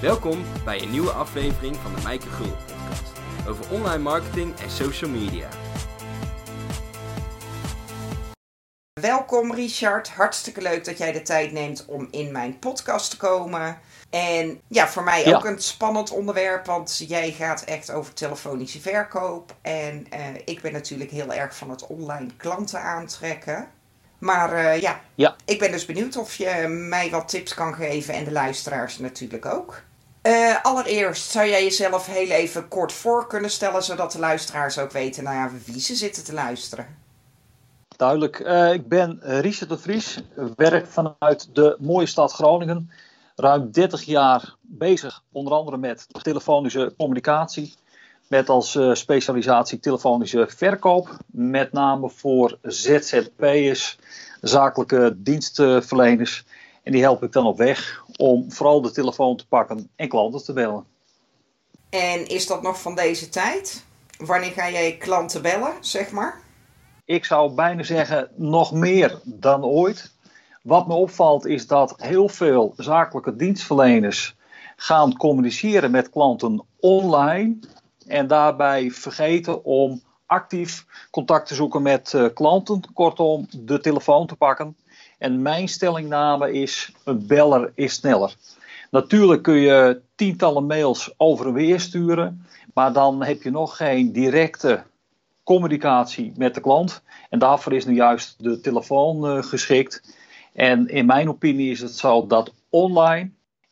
Welkom bij een nieuwe aflevering van de Mijke Gul podcast over online marketing en social media. Welkom Richard, hartstikke leuk dat jij de tijd neemt om in mijn podcast te komen. En ja, voor mij Ja. ook een spannend onderwerp, want jij gaat echt over telefonische verkoop. En eh, ik ben natuurlijk heel erg van het online klanten aantrekken. Maar eh, ja, Ja. ik ben dus benieuwd of je mij wat tips kan geven en de luisteraars natuurlijk ook. Eh, allereerst zou jij jezelf heel even kort voor kunnen stellen, zodat de luisteraars ook weten naar ja, wie ze zitten te luisteren. Duidelijk. Eh, ik ben Richard de Vries, werk vanuit de mooie stad Groningen. Ruim 30 jaar bezig, onder andere met telefonische communicatie. Met als eh, specialisatie telefonische verkoop. Met name voor ZZP'ers, zakelijke dienstverleners. En die help ik dan op weg om vooral de telefoon te pakken en klanten te bellen. En is dat nog van deze tijd? Wanneer ga jij klanten bellen, zeg maar? ik zou bijna zeggen nog meer dan ooit. Wat me opvalt is dat heel veel zakelijke dienstverleners gaan communiceren met klanten online en daarbij vergeten om actief contact te zoeken met eh, klanten, kortom de telefoon te pakken. En mijn stellingname is: een beller is sneller. Natuurlijk kun je tientallen mails over en weer sturen, maar dan heb je nog geen directe communicatie met de klant. En daarvoor is nu juist de telefoon eh, geschikt. En in mijn opinie is het zo dat online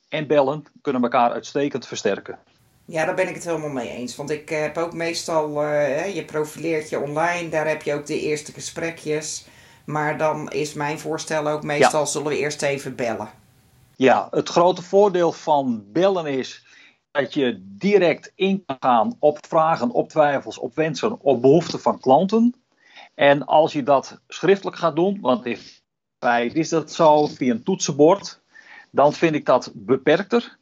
en bellen kunnen elkaar uitstekend versterken. Ja, daar ben ik het helemaal mee eens. Want ik heb ook meestal, eh, je profileert je online, daar heb je ook de eerste gesprekjes. Maar dan is mijn voorstel ook meestal, zullen we eerst even bellen. Ja, het grote voordeel van bellen is dat je direct in kan gaan op vragen, op twijfels, op wensen, op behoeften van klanten. En als je dat schriftelijk gaat doen, want in feite is dat zo via een toetsenbord, dan vind ik dat beperkter.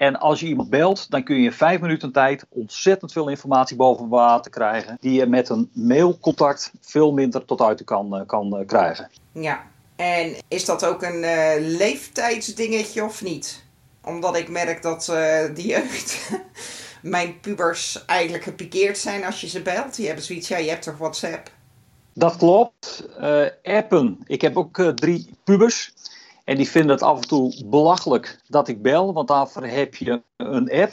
En als je iemand belt, dan kun je in vijf minuten tijd ontzettend veel informatie boven water krijgen, die je met een mailcontact veel minder tot uit kan, eh, kan eh, krijgen. Ja. En is dat ook een eh, leeftijdsdingetje of niet? Omdat ik merk dat eh die jeugd, mijn pubers, eigenlijk gepikeerd zijn als je ze belt. Die hebben zoiets, ja, je hebt toch WhatsApp? Dat klopt. Appen. Ik heb ook drie pubers. En die vinden het af en toe belachelijk dat ik bel, want daarvoor heb je een app.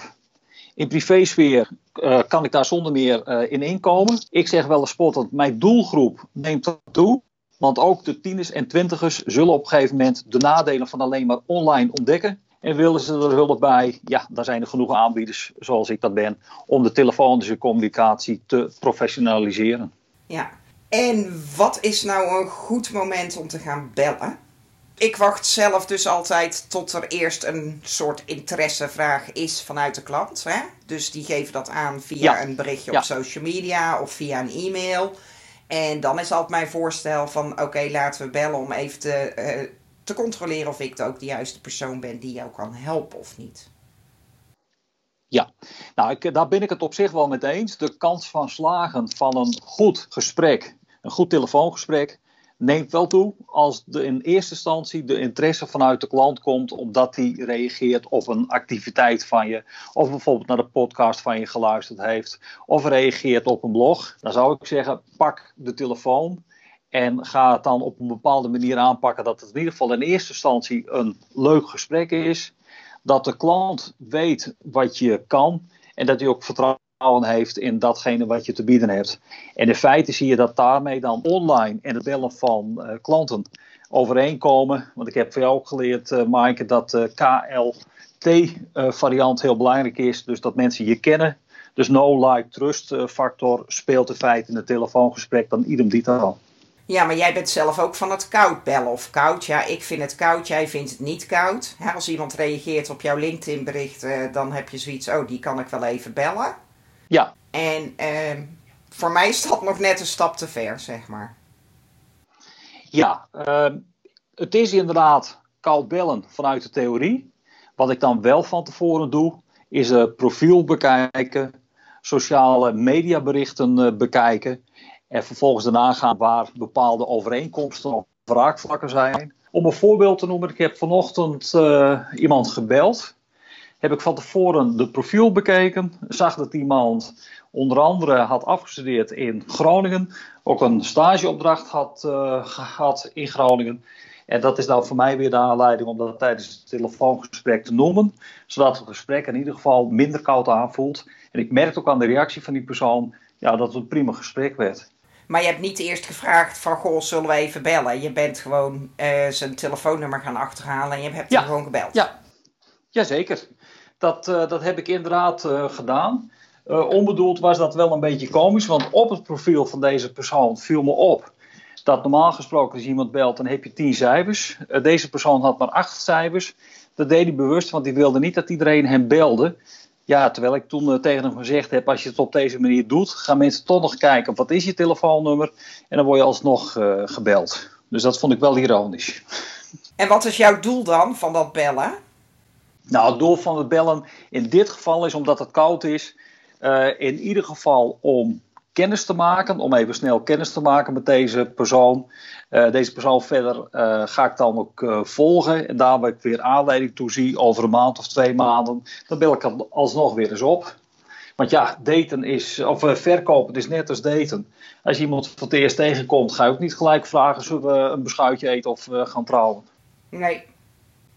In privésfeer eh, kan ik daar zonder meer eh, in inkomen. Ik zeg wel eens spottend, mijn doelgroep neemt dat toe. Want ook de tieners en twintigers zullen op een gegeven moment de nadelen van alleen maar online ontdekken. En willen ze er hulp bij, ja, daar zijn er genoeg aanbieders, zoals ik dat ben, om de telefonische communicatie te professionaliseren. Ja. En wat is nou een goed moment om te gaan bellen? Ik wacht zelf dus altijd tot er eerst een soort interessevraag is vanuit de klant. Hè? Dus die geven dat aan via Ja. een berichtje Ja. op social media of via een e-mail. En dan is altijd mijn voorstel van oké, laten we bellen om even te, eh, te controleren of ik ook de juiste persoon ben die jou kan helpen of niet. Ja, nou, ik, daar ben ik het op zich wel mee eens. De kans van slagen van een goed gesprek, een goed telefoongesprek, neemt wel toe als de, in eerste instantie de interesse vanuit de klant komt, omdat hij reageert op een activiteit van je, of bijvoorbeeld naar de podcast van je geluisterd heeft, of reageert op een blog. Dan zou ik zeggen, pak de telefoon en ga het dan op een bepaalde manier aanpakken dat het in ieder geval in eerste instantie een leuk gesprek is dat de klant weet wat je kan en dat hij ook vertrouwen heeft in datgene wat je te bieden hebt. En in feite zie je dat daarmee dan online en het bellen van eh, klanten overeenkomen. Want ik heb van jou ook geleerd, eh Maaike, dat de KLT-variant heel belangrijk is. Dus dat mensen je kennen. Dus no like trust eh, factor speelt in feite in het telefoongesprek dan idem dito. Ja, maar jij bent zelf ook van het koud bellen of koud. Ja, ik vind het koud, jij vindt het niet koud. Als iemand reageert op jouw LinkedIn bericht, eh, dan heb je zoiets, oh, die kan ik wel even bellen. Ja, En ehm, voor mij is dat nog net een stap te ver, zeg maar. Ja, ehm, het is inderdaad koud bellen vanuit de theorie. Wat ik dan wel van tevoren doe, is een profiel bekijken, sociale mediaberichten eh, bekijken. En vervolgens daarna gaan waar bepaalde overeenkomsten of raakvlakken zijn. Om een voorbeeld te noemen, ik heb vanochtend eh, iemand gebeld. Heb ik van tevoren de profiel bekeken. Zag dat iemand onder andere had afgestudeerd in Groningen. Ook een stageopdracht had uh, gehad in Groningen. En dat is dan voor mij weer de aanleiding om dat tijdens het telefoongesprek te noemen. Zodat het gesprek in ieder geval minder koud aanvoelt. En ik merkte ook aan de reactie van die persoon ja, dat het een prima gesprek werd. Maar je hebt niet eerst gevraagd van, goh, zullen we even bellen? Je bent gewoon uh, zijn telefoonnummer gaan achterhalen en je hebt ja. hem gewoon gebeld. Ja, Jazeker. Dat, uh, dat heb ik inderdaad uh, gedaan. onbedoeld was dat wel een beetje komisch, want op het profiel van deze persoon viel me op dat normaal gesproken als iemand belt, dan heb je tien cijfers. deze persoon had maar acht cijfers. Dat deed hij bewust, want hij wilde niet dat iedereen hem belde. Ja, terwijl ik toen tegen hem gezegd heb, als je het op deze manier doet, gaan mensen toch nog kijken, wat is je telefoonnummer? En dan word je alsnog gebeld. Dus dat vond ik wel ironisch. En wat is jouw doel dan van dat bellen? Nou, het doel van het bellen in dit geval is, omdat het koud is, uh, in ieder geval om kennis te maken, om even snel kennis te maken met deze persoon. Uh, deze persoon verder uh, ga ik dan ook volgen. En daar waar ik weer aanleiding toe zie over een maand of twee maanden, dan bel ik alsnog weer eens op. Want ja, daten is, of verkopen is net als daten. Als je iemand voor het eerst tegenkomt, ga je ook niet gelijk vragen: zullen we een beschuitje eten of gaan trouwen? Nee.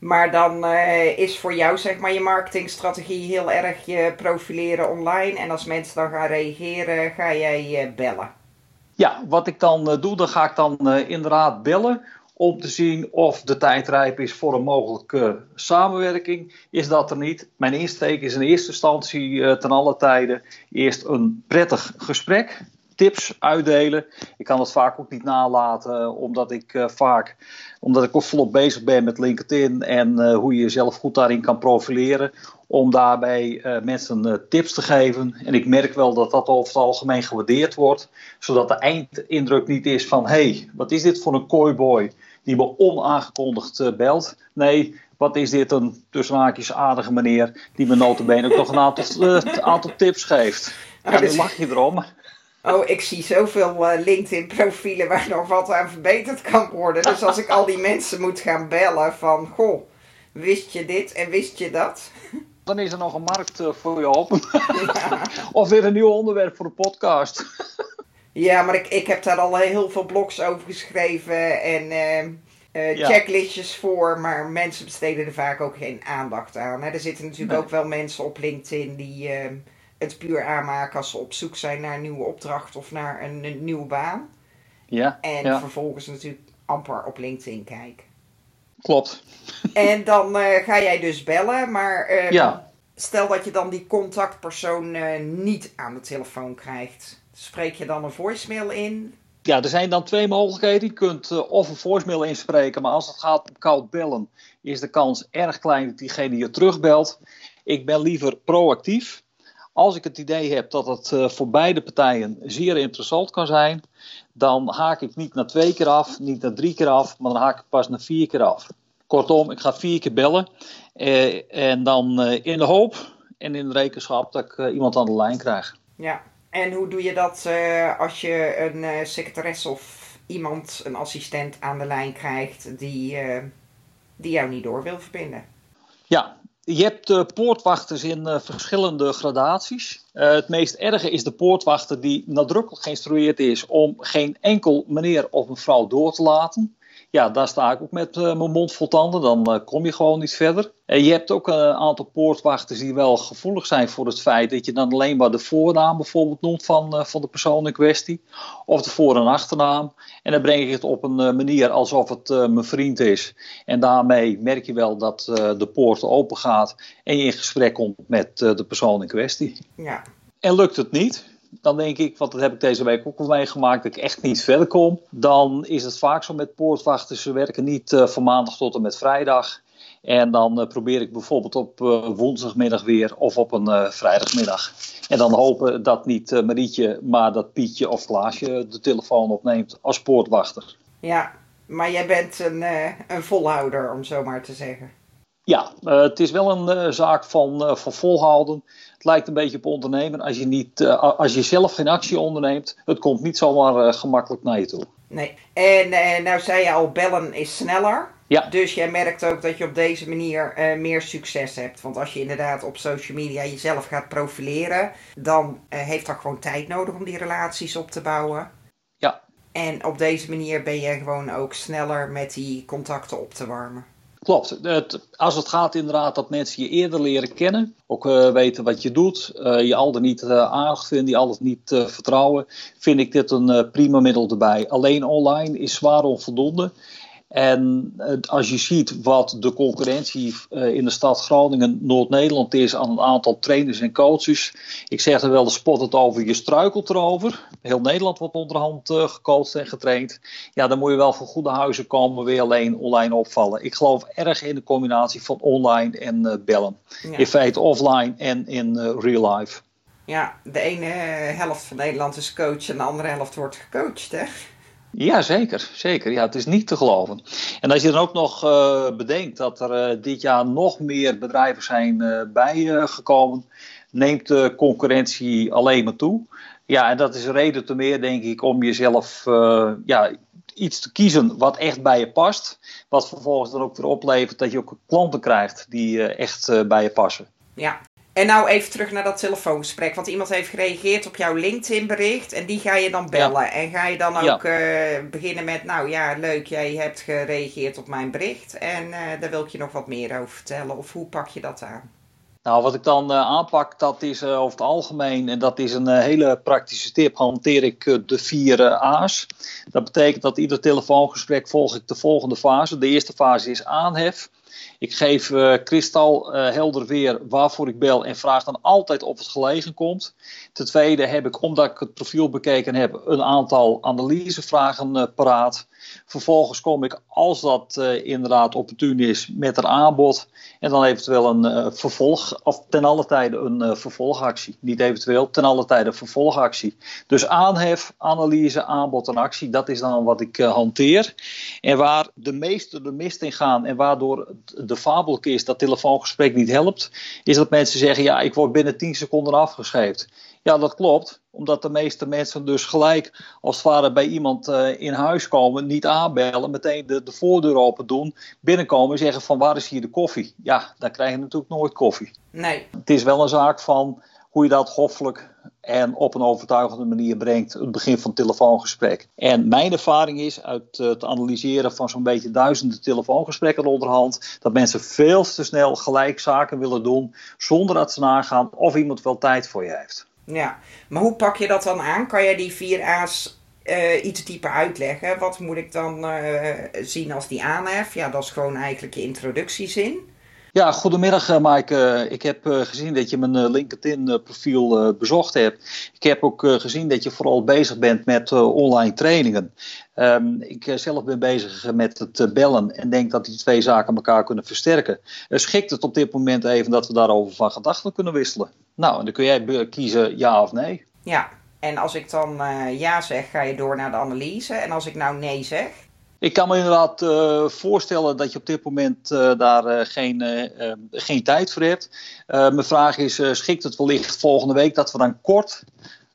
Maar dan uh, is voor jou zeg maar je marketingstrategie heel erg je profileren online. En als mensen dan gaan reageren, ga jij uh, bellen. Ja, wat ik dan uh, doe, dan ga ik dan inderdaad bellen. Om te zien of de tijd rijp is voor een mogelijke samenwerking. Is dat er niet? Mijn insteek is in eerste instantie ten alle tijden eerst een prettig gesprek tips uitdelen. Ik kan het vaak ook niet nalaten, omdat ik uh, vaak, omdat ik ook volop bezig ben met LinkedIn en uh, hoe je jezelf goed daarin kan profileren. Om daarbij uh, mensen tips te geven. En ik merk wel dat dat over het algemeen gewaardeerd wordt. Zodat de eindindruk niet is van: hé, hey, wat is dit voor een kooiboy die me onaangekondigd belt? Nee, wat is dit een tussen haakjes aardige meneer die me notabene ook nog een aantal, aantal tips geeft. Ja, dan lach je erom. Oh, ik zie zoveel uh, LinkedIn-profielen waar nog wat aan verbeterd kan worden. Dus als ik al die mensen moet gaan bellen van... Goh, wist je dit en wist je dat? Dan is er nog een markt uh, voor je open. Ja. of weer een nieuw onderwerp voor de podcast. ja, maar ik, ik heb daar al heel veel blogs over geschreven en uh, ja. checklistjes voor. Maar mensen besteden er vaak ook geen aandacht aan. Hè? Er zitten natuurlijk nee. ook wel mensen op LinkedIn die het puur aanmaken als ze op zoek zijn naar een nieuwe opdracht of naar een, een nieuwe baan. Ja, en ja. vervolgens natuurlijk amper op LinkedIn kijken. Klopt. En dan uh, ga jij dus bellen, maar uh, ja. stel dat je dan die contactpersoon uh, niet aan de telefoon krijgt. Spreek je dan een voicemail in? Ja, er zijn dan twee mogelijkheden. Je kunt of een voicemail inspreken, maar als het gaat om koud bellen, is de kans erg klein dat diegene je terugbelt. Ik ben liever proactief. Als ik het idee heb dat het uh, voor beide partijen zeer interessant kan zijn, dan haak ik niet na twee keer af, niet na drie keer af, maar dan haak ik pas na vier keer af. Kortom, ik ga vier keer bellen eh, en dan uh, in de hoop en in de rekenschap dat ik iemand aan de lijn krijg. Ja, en hoe doe je dat als je een secretaresse of iemand, een assistent aan de lijn krijgt die, die jou niet door wil verbinden? Ja, je hebt uh, poortwachters in uh, verschillende gradaties. Uh, het meest erge is de poortwachter die nadrukkelijk geïnstrueerd is om geen enkel meneer of mevrouw door te laten. Ja, daar sta ik ook met mijn mond vol tanden. Dan kom je gewoon niet verder. En je hebt ook een aantal poortwachters die wel gevoelig zijn voor het feit dat je dan alleen maar de voornaam bijvoorbeeld noemt van, van de persoon in kwestie. Of de voor- en achternaam. En dan breng ik het op een manier alsof het mijn vriend is. En daarmee merk je wel dat de poort open gaat en je in gesprek komt met de persoon in kwestie. Ja. En lukt het niet, dan denk ik, want dat heb ik deze week ook al meegemaakt, dat ik echt niet verder kom. Dan is het vaak zo met poortwachters, ze werken niet uh, van maandag tot en met vrijdag. En dan uh, probeer ik bijvoorbeeld op uh, woensdagmiddag weer of op een vrijdagmiddag. En dan hopen dat niet Marietje, maar dat Pietje of Klaasje de telefoon opneemt als poortwachter. Ja, maar jij bent een, een volhouder, om zo maar te zeggen. Ja, het is wel een zaak van, van volhouden. Het lijkt een beetje op ondernemen. Als je, niet, als je zelf geen actie onderneemt, het komt niet zomaar gemakkelijk naar je toe. Nee. En nou zei je al, bellen is sneller. Ja. Dus jij merkt ook dat je op deze manier meer succes hebt. Want als je inderdaad op social media jezelf gaat profileren, dan heeft dat gewoon tijd nodig om die relaties op te bouwen. Ja. En op deze manier ben je gewoon ook sneller met die contacten op te warmen. Klopt. Het, als het gaat inderdaad dat mensen je eerder leren kennen, ook uh, weten wat je doet, uh, je al dan niet uh, aardig vinden, je al niet vertrouwen, vind ik dit een prima middel erbij. Alleen online is zwaar onvoldoende. En als je ziet wat de concurrentie eh, in de stad Groningen, Noord-Nederland is aan een aantal trainers en coaches. Ik zeg er wel de spot het over, je struikelt erover. Heel Nederland wordt onderhand uh, gecoacht en getraind. Ja, dan moet je wel van goede huizen komen, weer alleen online opvallen. Ik geloof erg in de combinatie van online en uh, bellen. Ja. In feite offline en in real life. Ja, de ene helft van Nederland is coach en de andere helft wordt gecoacht, hè? Ja, zeker. zeker. Ja, het is niet te geloven. En als je dan ook nog uh, bedenkt dat er uh, dit jaar nog meer bedrijven zijn uh, bijgekomen, neemt de concurrentie alleen maar toe. Ja, en dat is reden te meer, denk ik, om jezelf ja, iets te kiezen wat echt bij je past. Wat vervolgens dan ook weer oplevert dat je ook klanten krijgt die echt bij je passen. Ja, en nou even terug naar dat telefoongesprek. Want iemand heeft gereageerd op jouw LinkedIn bericht. En die ga je dan bellen. En ga je dan ook ja. uh, beginnen met... Nou ja, leuk, jij hebt gereageerd op mijn bericht. En uh, daar wil ik je nog wat meer over vertellen. Of hoe pak je dat aan? Nou, wat ik dan uh, aanpak, dat is over het algemeen... En dat is een hele praktische tip. Hanteer ik de vier A's. Dat betekent dat ieder telefoongesprek volg ik de volgende fase. De eerste fase is aanhef. Ik geef uh, kristal uh, helder weer waarvoor ik bel en vraag dan altijd of het gelegen komt. Ten tweede heb ik, omdat ik het profiel bekeken heb, een aantal analysevragen uh, paraat. Vervolgens kom ik, als dat uh, inderdaad opportun is, met een aanbod. En dan eventueel een uh, vervolg, of ten alle tijde een uh, vervolgactie. Niet eventueel, ten alle tijde vervolgactie. Dus aanhef, analyse, aanbod en actie, dat is dan wat ik hanteer. En waar de meesten de mist in gaan en waardoor de fabelke is dat telefoongesprek niet helpt, is dat mensen zeggen: ja, ik word binnen 10 seconden afgeschreven. Ja, dat klopt. Omdat de meeste mensen dus gelijk als het ware bij iemand uh, in huis komen, niet aanbellen, meteen de, de voordeur open doen, binnenkomen en zeggen van waar is hier de koffie? Ja, dan krijg je natuurlijk nooit koffie. Nee. Het is wel een zaak van hoe je dat hoffelijk en op een overtuigende manier brengt, het begin van het telefoongesprek. En mijn ervaring is uit het analyseren van zo'n beetje duizenden telefoongesprekken onderhand, dat mensen veel te snel gelijk zaken willen doen zonder dat ze nagaan of iemand wel tijd voor je heeft. Ja, maar hoe pak je dat dan aan? Kan jij die vier A's uh, iets dieper uitleggen? Wat moet ik dan uh, zien als die aanhef? Ja, dat is gewoon eigenlijk je introductiezin. Ja, goedemiddag Maaike. Ik heb gezien dat je mijn LinkedIn profiel bezocht hebt. Ik heb ook gezien dat je vooral bezig bent met online trainingen. Um, ik zelf ben bezig met het bellen en denk dat die twee zaken elkaar kunnen versterken. schikt het op dit moment even dat we daarover van gedachten kunnen wisselen? Nou, en dan kun jij kiezen ja of nee. Ja, en als ik dan uh, ja zeg, ga je door naar de analyse. En als ik nou nee zeg? Ik kan me inderdaad uh, voorstellen dat je op dit moment uh, daar geen, geen tijd voor hebt. mijn vraag is, schikt het wellicht volgende week dat we dan kort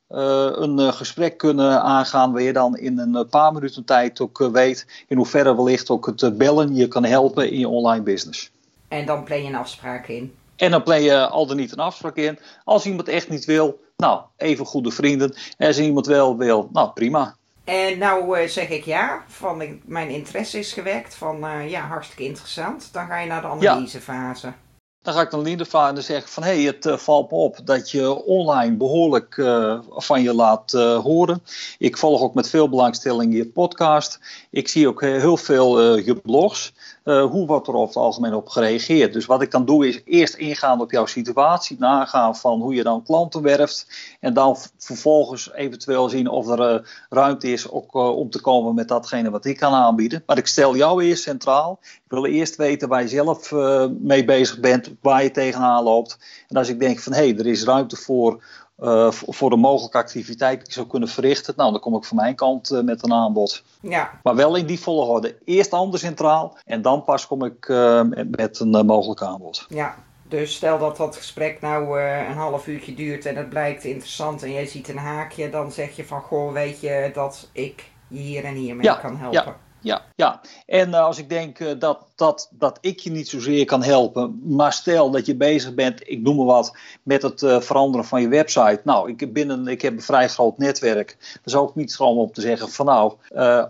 een gesprek kunnen aangaan waar je dan in een paar minuten tijd ook weet in hoeverre wellicht ook het bellen je kan helpen in je online business. En dan plan je een afspraak in? En dan plan je al dan niet een afspraak in. Als iemand echt niet wil, nou, even goede vrienden. En als iemand wel wil, nou prima. En nou uh, zeg ik ja, van mijn interesse is gewekt, van uh, ja, hartstikke interessant. Dan ga je naar de analysefase. Ja. Dan ga ik dan de fase en zeg van hé, hey, het uh, valt me op dat je online behoorlijk van je laat horen. Ik volg ook met veel belangstelling je podcast. Ik zie ook heel veel je blogs. Hoe wordt er over het algemeen op gereageerd? Dus wat ik dan doe is eerst ingaan op jouw situatie, nagaan van hoe je dan klanten werft en dan vervolgens eventueel zien of er ruimte is ook, om te komen met datgene wat ik kan aanbieden. Maar ik stel jou eerst centraal. Ik wil eerst weten waar je zelf mee bezig bent, waar je tegenaan loopt. En als ik denk van hé, hey, er is ruimte voor uh, voor de mogelijke activiteit die ik zou kunnen verrichten. Nou, dan kom ik van mijn kant uh, met een aanbod. Ja. Maar wel in die volgorde. Eerst ander centraal en dan pas kom ik uh, met een mogelijk aanbod. Ja. Dus stel dat dat gesprek nou een half uurtje duurt en het blijkt interessant en jij ziet een haakje, dan zeg je van goh, weet je dat ik je hier en hier mee ja, kan helpen. Ja. Ja, ja. en uh, als ik denk uh, dat, dat, dat ik je niet zozeer kan helpen, maar stel dat je bezig bent, ik noem maar wat, met het uh, veranderen van je website. Nou, ik, binnen, ik heb een vrij groot netwerk. Dan zou ik niet schromen om te zeggen van nou,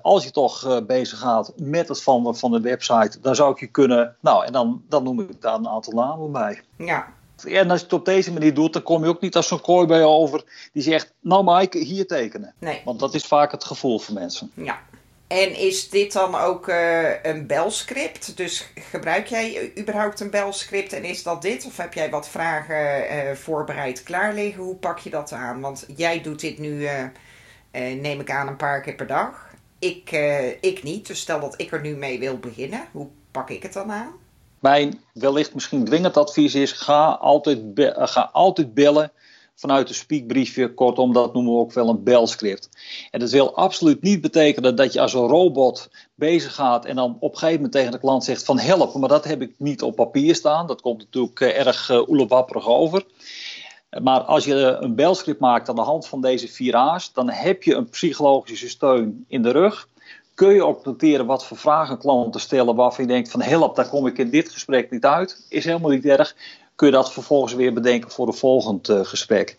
als je toch bezig gaat met het veranderen van de website, dan zou ik je kunnen, nou, en dan, dan noem ik daar een aantal namen bij. Ja, en als je het op deze manier doet, dan kom je ook niet als zo'n kooi bij je over die zegt: Nou, Mike, hier tekenen. Nee. Want dat is vaak het gevoel van mensen. Ja. En is dit dan ook uh, een belscript? Dus gebruik jij überhaupt een belscript en is dat dit? Of heb jij wat vragen uh, voorbereid klaar liggen? Hoe pak je dat aan? Want jij doet dit nu, uh, neem ik aan, een paar keer per dag. Ik, ik niet. Dus stel dat ik er nu mee wil beginnen. Hoe pak ik het dan aan? Mijn wellicht misschien dwingend advies is: ga altijd, ga altijd bellen vanuit een speakbriefje. Kortom, dat noemen we ook wel een belscript. En dat wil absoluut niet betekenen dat je als een robot bezig gaat en dan op een gegeven moment tegen de klant zegt van help, maar dat heb ik niet op papier staan. Dat komt natuurlijk erg uh, oelewapperig over. Maar als je een belscript maakt aan de hand van deze vier A's, dan heb je een psychologische steun in de rug. Kun je ook noteren wat voor vragen klanten stellen waarvan je denkt van help, daar kom ik in dit gesprek niet uit. Is helemaal niet erg kun je dat vervolgens weer bedenken voor een volgend uh, gesprek.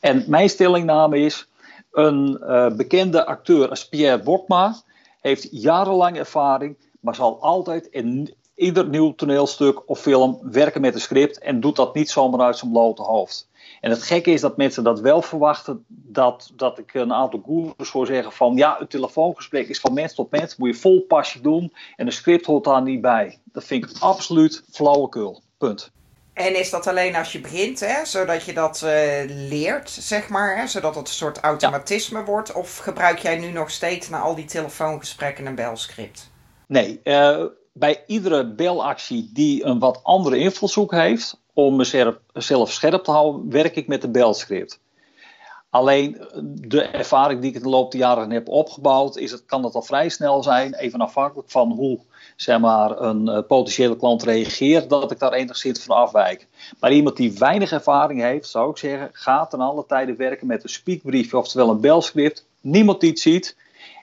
En mijn stellingname is: een uh, bekende acteur als Pierre Bokma heeft jarenlang ervaring, maar zal altijd in ieder nieuw toneelstuk of film werken met een script en doet dat niet zomaar uit zijn blote hoofd. En het gekke is dat mensen dat wel verwachten, dat, dat ik een aantal gurus voor zeggen van ja, een telefoongesprek is van mens tot mens, moet je vol passie doen en een script hoort daar niet bij. Dat vind ik absoluut flauwekul. Punt. En is dat alleen als je begint, hè, zodat je dat uh, leert, zeg maar, hè, zodat het een soort automatisme ja. wordt? Of gebruik jij nu nog steeds na al die telefoongesprekken een belscript? Nee, uh, bij iedere belactie die een wat andere invalshoek heeft, om mezelf zelf scherp te houden, werk ik met de belscript. Alleen de ervaring die ik de loop der jaren heb opgebouwd, is het, kan het al vrij snel zijn, even afhankelijk van hoe zeg maar, een uh, potentiële klant reageert, dat ik daar enigszins van afwijk. Maar iemand die weinig ervaring heeft, zou ik zeggen, ga ten alle tijden werken met een speakbriefje, oftewel een belscript. Niemand die het ziet.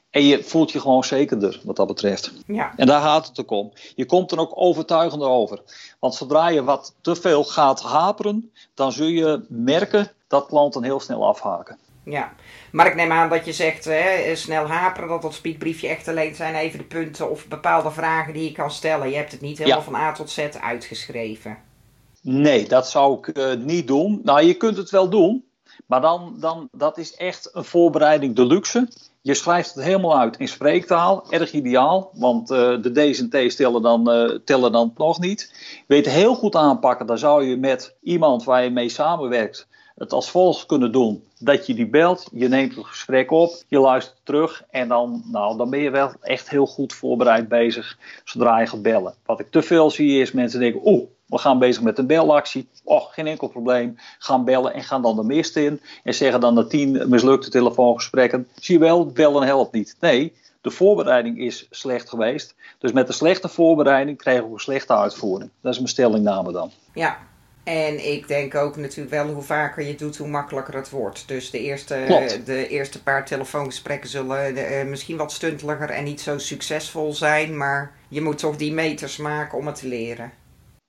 En je voelt je gewoon zekerder wat dat betreft. Ja. En daar gaat het ook om. Je komt er ook overtuigender over. Want zodra je wat te veel gaat haperen, dan zul je merken dat klanten heel snel afhaken. Ja, maar ik neem aan dat je zegt hè, snel haperen, dat dat speakbriefje echt alleen zijn even de punten of bepaalde vragen die je kan stellen. Je hebt het niet helemaal ja. van A tot Z uitgeschreven. Nee, dat zou ik uh, niet doen. Nou, je kunt het wel doen, maar dan, dan dat is echt een voorbereiding de luxe. Je schrijft het helemaal uit in spreektaal, erg ideaal, want uh, de D's en T's tellen dan, uh, tellen dan nog niet. Weet heel goed aanpakken, dan zou je met iemand waar je mee samenwerkt het als volgt kunnen doen. Dat je die belt, je neemt het gesprek op, je luistert terug en dan, nou, dan ben je wel echt heel goed voorbereid bezig zodra je gaat bellen. Wat ik te veel zie is mensen denken, oeh, we gaan bezig met een belactie. Och, geen enkel probleem. Gaan bellen en gaan dan de mist in. En zeggen dan na tien mislukte telefoongesprekken. Zie je wel, bellen helpt niet. Nee, de voorbereiding is slecht geweest. Dus met een slechte voorbereiding krijgen we een slechte uitvoering. Dat is mijn stellingname dan. Ja, en ik denk ook natuurlijk wel hoe vaker je het doet, hoe makkelijker het wordt. Dus de eerste, Klopt. de eerste paar telefoongesprekken zullen uh, misschien wat stunteliger en niet zo succesvol zijn. Maar je moet toch die meters maken om het te leren.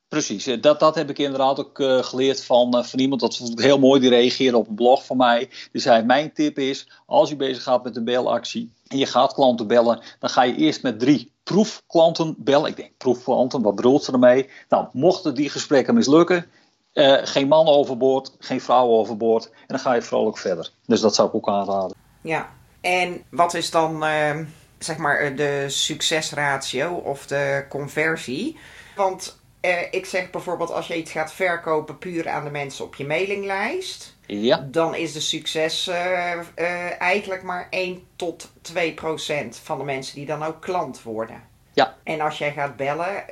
Precies, dat, dat heb ik inderdaad ook uh, geleerd van, uh, van iemand. Dat vond ik heel mooi, die reageerde op een blog van mij. Die zei: Mijn tip is: als je bezig gaat met een belactie en je gaat klanten bellen, dan ga je eerst met drie proefklanten bellen. Ik denk proefklanten, wat bedoelt ze ermee? Nou, mochten die gesprekken mislukken, uh, geen man overboord, geen vrouw overboord. En dan ga je vrolijk verder. Dus dat zou ik ook aanraden. Ja, en wat is dan uh, zeg maar de succesratio of de conversie? Want uh, ik zeg bijvoorbeeld als je iets gaat verkopen puur aan de mensen op je mailinglijst. Ja. Dan is de succes eigenlijk maar 1 tot 2 procent van de mensen die dan ook klant worden. Ja. En als jij gaat bellen,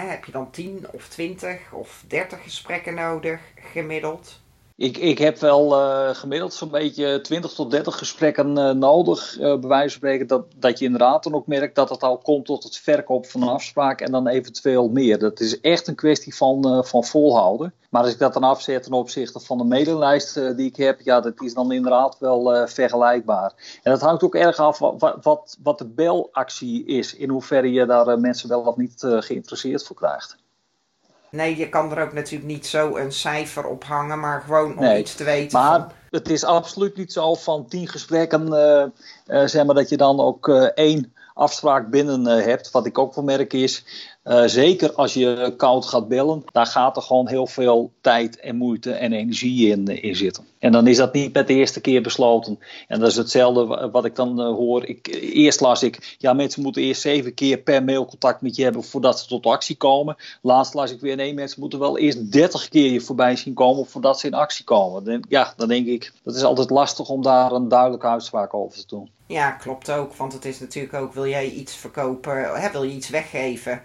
heb je dan 10 of 20 of 30 gesprekken nodig gemiddeld? Ik, ik heb wel uh, gemiddeld zo'n beetje 20 tot 30 gesprekken uh, nodig, uh, bij wijze van spreken, dat, dat je inderdaad dan ook merkt dat het al komt tot het verkoop van een afspraak en dan eventueel meer. Dat is echt een kwestie van, van volhouden. Maar als ik dat dan afzet ten opzichte van de mailinglijst die ik heb, ja, dat is dan inderdaad wel vergelijkbaar. En dat hangt ook erg af wat, wat, wat de belactie is, in hoeverre je daar mensen wel of niet geïnteresseerd voor krijgt. Nee, je kan er ook natuurlijk niet zo een cijfer op hangen, maar gewoon om iets te weten. Maar het is absoluut niet zo van tien gesprekken, uh, uh, zeg maar, dat je dan ook uh, één afspraak binnen hebt. Wat ik ook wel merk is, zeker als je koud gaat bellen, daar gaat er gewoon heel veel tijd en moeite en energie in, eh, in zitten. En dan is dat niet met de eerste keer besloten. En dat is hetzelfde wat ik dan uh, hoor. Ik, eerst las ik, ja mensen moeten eerst zeven keer per mail contact met je hebben voordat ze tot actie komen. Laatst las ik weer, nee mensen moeten wel eerst dertig keer je voorbij zien komen voordat ze in actie komen. Ja, dan denk ik, dat is altijd lastig om daar een duidelijke uitspraak over te doen. Ja, klopt ook. Want het is natuurlijk ook, wil jij iets verkopen, hè, wil je iets weggeven...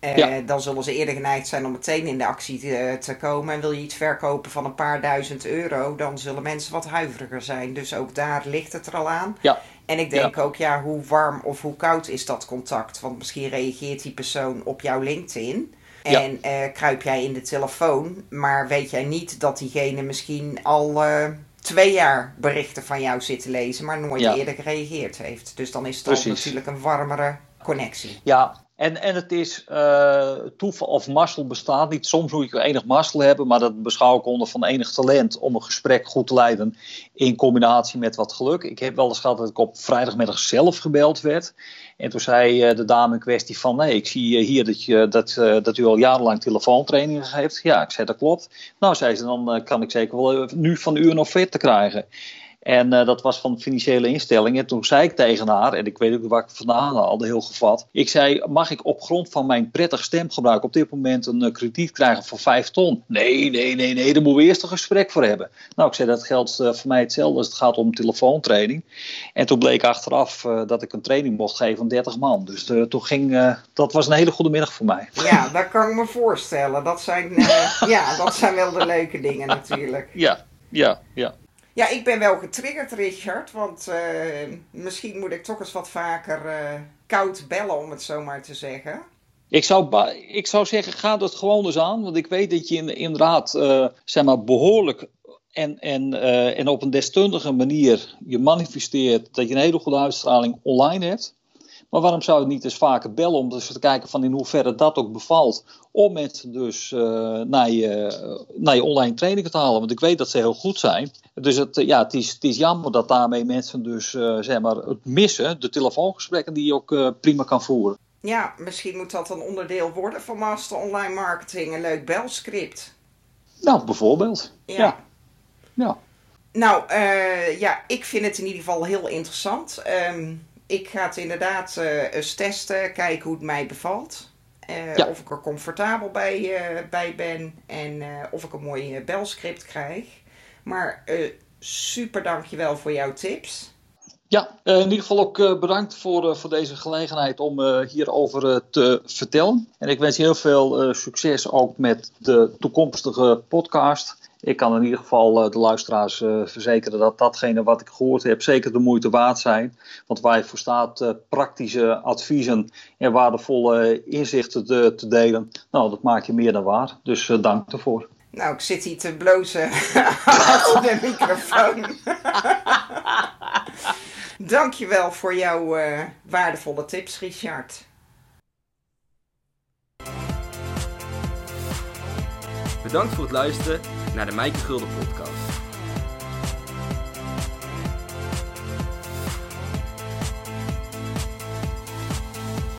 Uh, Dan zullen ze eerder geneigd zijn om meteen in de actie te, te, komen. En wil je iets verkopen van een paar duizend euro, dan zullen mensen wat huiveriger zijn. Dus ook daar ligt het er al aan. Ja. En ik denk ook, ja, hoe warm of hoe koud is dat contact? Want misschien reageert die persoon op jouw LinkedIn. En uh, kruip jij in de telefoon, maar weet jij niet dat diegene misschien al uh, twee jaar berichten van jou zit te lezen, maar nooit eerder gereageerd heeft. Dus dan is het natuurlijk een warmere connectie. Ja, en, en het is uh, toeval of mazzel bestaat niet. Soms moet je enig mazzel hebben, maar dat beschouw ik onder van enig talent om een gesprek goed te leiden in combinatie met wat geluk. Ik heb wel eens gehad dat ik op vrijdagmiddag zelf gebeld werd. En toen zei uh, de dame kwestie van nee, ik zie hier dat, je, dat, dat u al jarenlang telefoontrainingen geeft. Ja, ik zei dat klopt. Nou, zei ze, dan kan ik zeker wel nu van u een offerte krijgen. En uh, dat was van financiële instellingen. Toen zei ik tegen haar, en ik weet ook waar ik vandaan haalde, heel gevat. Ik zei, mag ik op grond van mijn prettig stemgebruik op dit moment een uh, krediet krijgen voor 5 ton? Nee, nee, nee, nee, daar moeten we eerst een gesprek voor hebben. Nou, ik zei, dat geldt uh, voor mij hetzelfde als het gaat om telefoontraining. En toen bleek achteraf dat ik een training mocht geven van 30 man. Dus toen ging, dat was een hele goede middag voor mij. Ja, dat kan ik me voorstellen. Dat zijn, ja, dat zijn wel de leuke dingen natuurlijk. Ja, ja, ja. Ja, ik ben wel getriggerd, Richard. Want uh, misschien moet ik toch eens wat vaker uh, koud bellen, om het zo maar te zeggen. Ik zou, ik zou zeggen, ga dat gewoon eens aan. Want ik weet dat je in, inderdaad uh, zeg maar, behoorlijk en, en, en op een deskundige manier je manifesteert dat je een hele goede uitstraling online hebt. Maar waarom zou je niet eens vaker bellen om dus te kijken van in hoeverre dat ook bevalt? Om mensen dus uh, naar, je, naar je online trainingen te halen. Want ik weet dat ze heel goed zijn. Dus het, ja, het, is, het is jammer dat daarmee mensen dus uh, zeg maar, het missen. De telefoongesprekken die je ook prima kan voeren. Ja, misschien moet dat een onderdeel worden van Master Online Marketing. Een leuk belscript. Nou, bijvoorbeeld. Ja. ja. ja. Nou, ja, ik vind het in ieder geval heel interessant. Um, ik ga het inderdaad uh, eens testen, kijken hoe het mij bevalt. Uh, Of ik er comfortabel bij, uh, bij ben en of ik een mooi belscript krijg. Maar super dankjewel voor jouw tips. Ja, in ieder geval ook bedankt voor, voor deze gelegenheid om hierover te vertellen. En ik wens je heel veel succes ook met de toekomstige podcast ik kan in ieder geval eh, de luisteraars eh, verzekeren dat datgene wat ik gehoord heb zeker de moeite waard zijn. Want waar je voor staat eh, praktische adviezen en waardevolle inzichten te, te, delen, nou dat maak je meer dan waar. Dus dank ervoor. Nou, ik zit hier te blozen achter de microfoon. Dankjewel voor jouw waardevolle tips, Richard. Bedankt voor het luisteren naar de Mijke Gulden podcast.